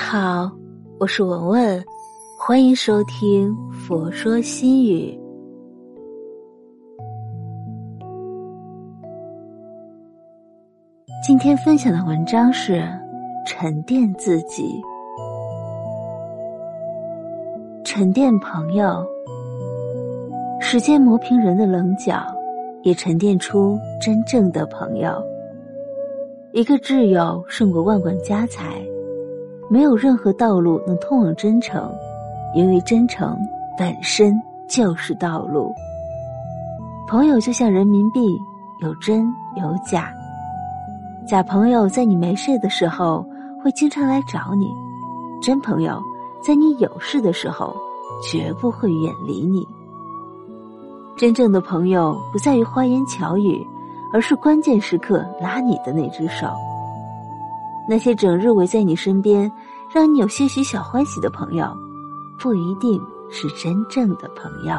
你好，我是文文，欢迎收听《佛说心语》。今天分享的文章是沉淀自己，沉淀朋友。时间磨平人的棱角，也沉淀出真正的朋友。一个挚友胜过万贯家财。没有任何道路能通往真诚，因为真诚本身就是道路。朋友就像人民币，有真有假。假朋友在你没事的时候会经常来找你，真朋友在你有事的时候绝不会远离你。真正的朋友不在于花言巧语，而是关键时刻拉你的那只手。那些整日围在你身边，让你有些许小欢喜的朋友，不一定是真正的朋友。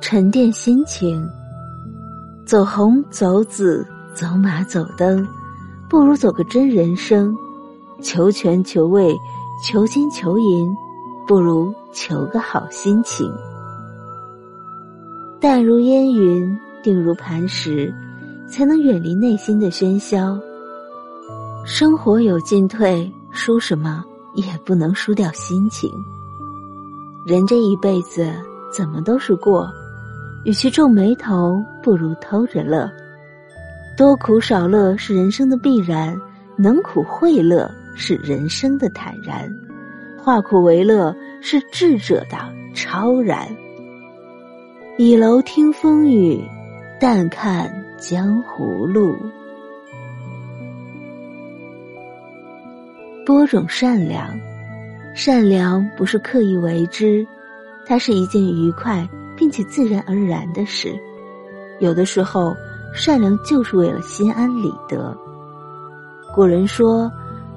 沉淀心情，走红走紫走马走灯，不如走个真人生；求全求位求金求银，不如求个好心情。淡如烟云，定如磐石。才能远离内心的喧嚣。生活有进退，输什么也不能输掉心情。人这一辈子怎么都是过，与其皱眉头，不如偷着乐。多苦少乐是人生的必然，能苦会乐是人生的坦然，化苦为乐是智者的超然。倚楼听风雨，淡看。江湖路，播种善良。善良不是刻意为之，它是一件愉快并且自然而然的事。有的时候，善良就是为了心安理得。古人说：“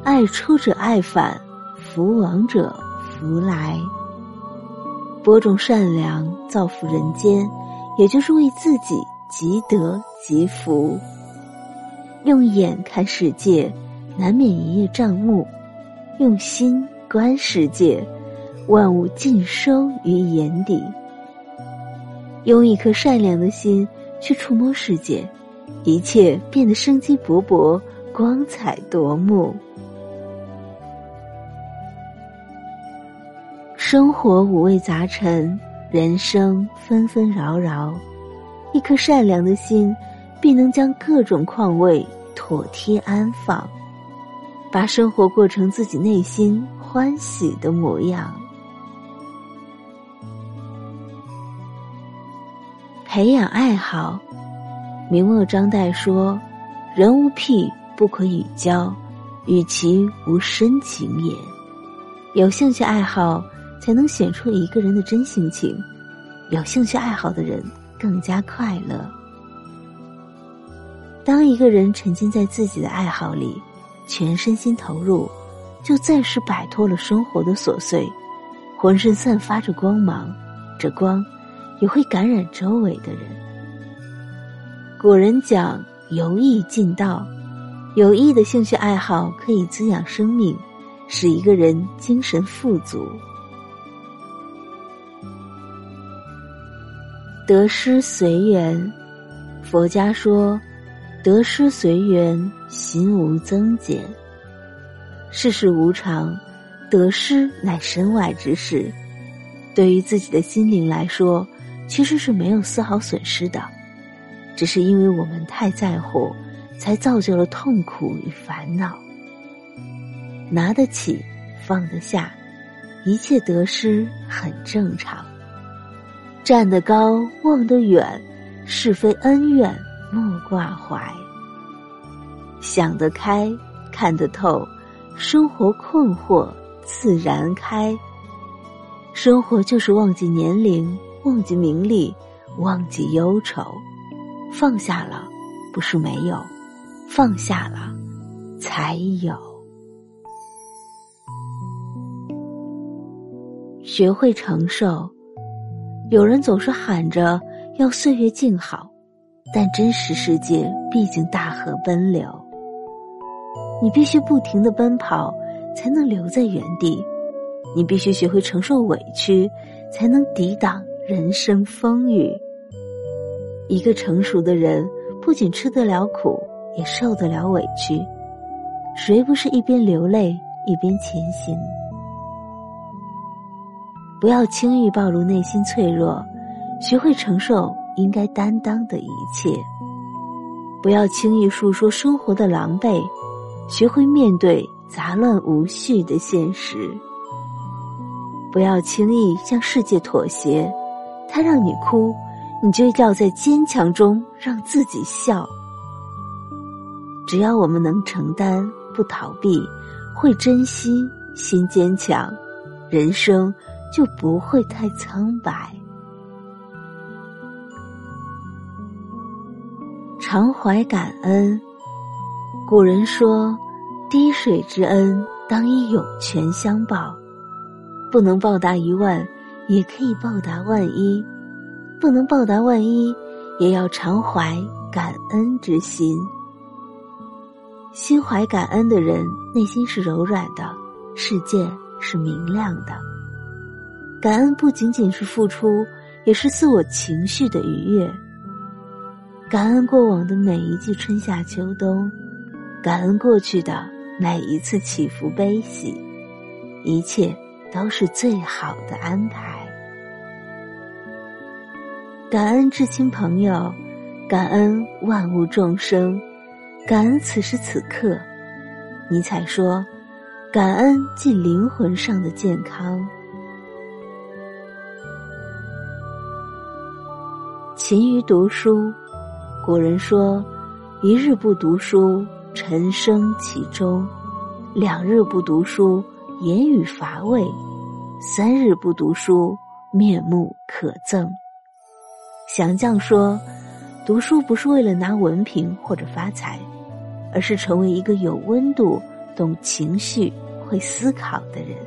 爱出者爱返，福往者福来。”播种善良，造福人间，也就是为自己积德。吉福。用眼看世界，难免一叶障目；用心观世界，万物尽收于眼底。用一颗善良的心去触摸世界，一切变得生机勃勃、光彩夺目。生活五味杂陈，人生纷纷扰扰，一颗善良的心。必能将各种况味妥帖安放，把生活过成自己内心欢喜的模样。培养爱好，明末张岱说：“人无癖不可与交，与其无深情也。”有兴趣爱好，才能显出一个人的真性情。有兴趣爱好的人更加快乐。当一个人沉浸在自己的爱好里，全身心投入，就暂时摆脱了生活的琐碎，浑身散发着光芒，这光也会感染周围的人。古人讲“由易尽道”，有益的兴趣爱好可以滋养生命，使一个人精神富足。得失随缘，佛家说。得失随缘，心无增减。世事无常，得失乃身外之事。对于自己的心灵来说，其实是没有丝毫损失的，只是因为我们太在乎，才造就了痛苦与烦恼。拿得起，放得下，一切得失很正常。站得高，望得远，是非恩怨。莫挂怀，想得开，看得透，生活困惑自然开。生活就是忘记年龄，忘记名利，忘记忧愁，放下了，不是没有，放下了，才有。学会承受，有人总是喊着要岁月静好。但真实世界毕竟大河奔流，你必须不停的奔跑，才能留在原地；你必须学会承受委屈，才能抵挡人生风雨。一个成熟的人，不仅吃得了苦，也受得了委屈。谁不是一边流泪一边前行？不要轻易暴露内心脆弱，学会承受应该担当的一切。不要轻易诉说生活的狼狈。学会面对杂乱无序的现实，不要轻易向世界妥协。他让你哭，你就要在坚强中让自己笑。只要我们能承担，不逃避，会珍惜，心坚强，人生就不会太苍白。常怀感恩。古人说：“滴水之恩，当以涌泉相报。不能报答一万，也可以报答万一；不能报答万一，也要常怀感恩之心。心怀感恩的人，内心是柔软的，世界是明亮的。感恩不仅仅是付出，也是自我情绪的愉悦。感恩过往的每一季春夏秋冬。”感恩过去的每一次起伏悲喜，一切都是最好的安排。感恩至亲朋友，感恩万物众生，感恩此时此刻。尼采说：“感恩即灵魂上的健康。”勤于读书，古人说：“一日不读书。”沉生其舟，两日不读书，言语乏味；三日不读书，面目可憎。降将说：“读书不是为了拿文凭或者发财，而是成为一个有温度、懂情绪、会思考的人。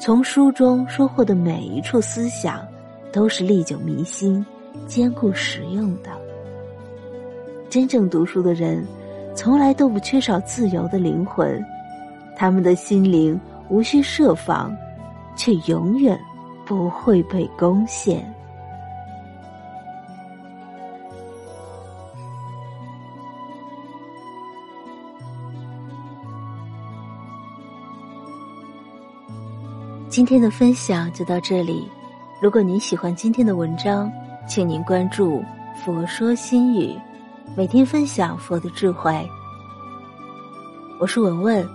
从书中收获的每一处思想，都是历久弥新、坚固实用的。真正读书的人。”从来都不缺少自由的灵魂，他们的心灵无需设防，却永远不会被攻陷。今天的分享就到这里，如果您喜欢今天的文章，请您关注“佛说心语”。每天分享佛的智慧。我是文文，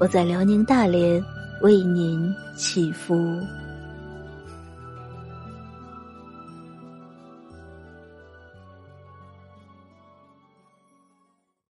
我在辽宁大连为您祈福。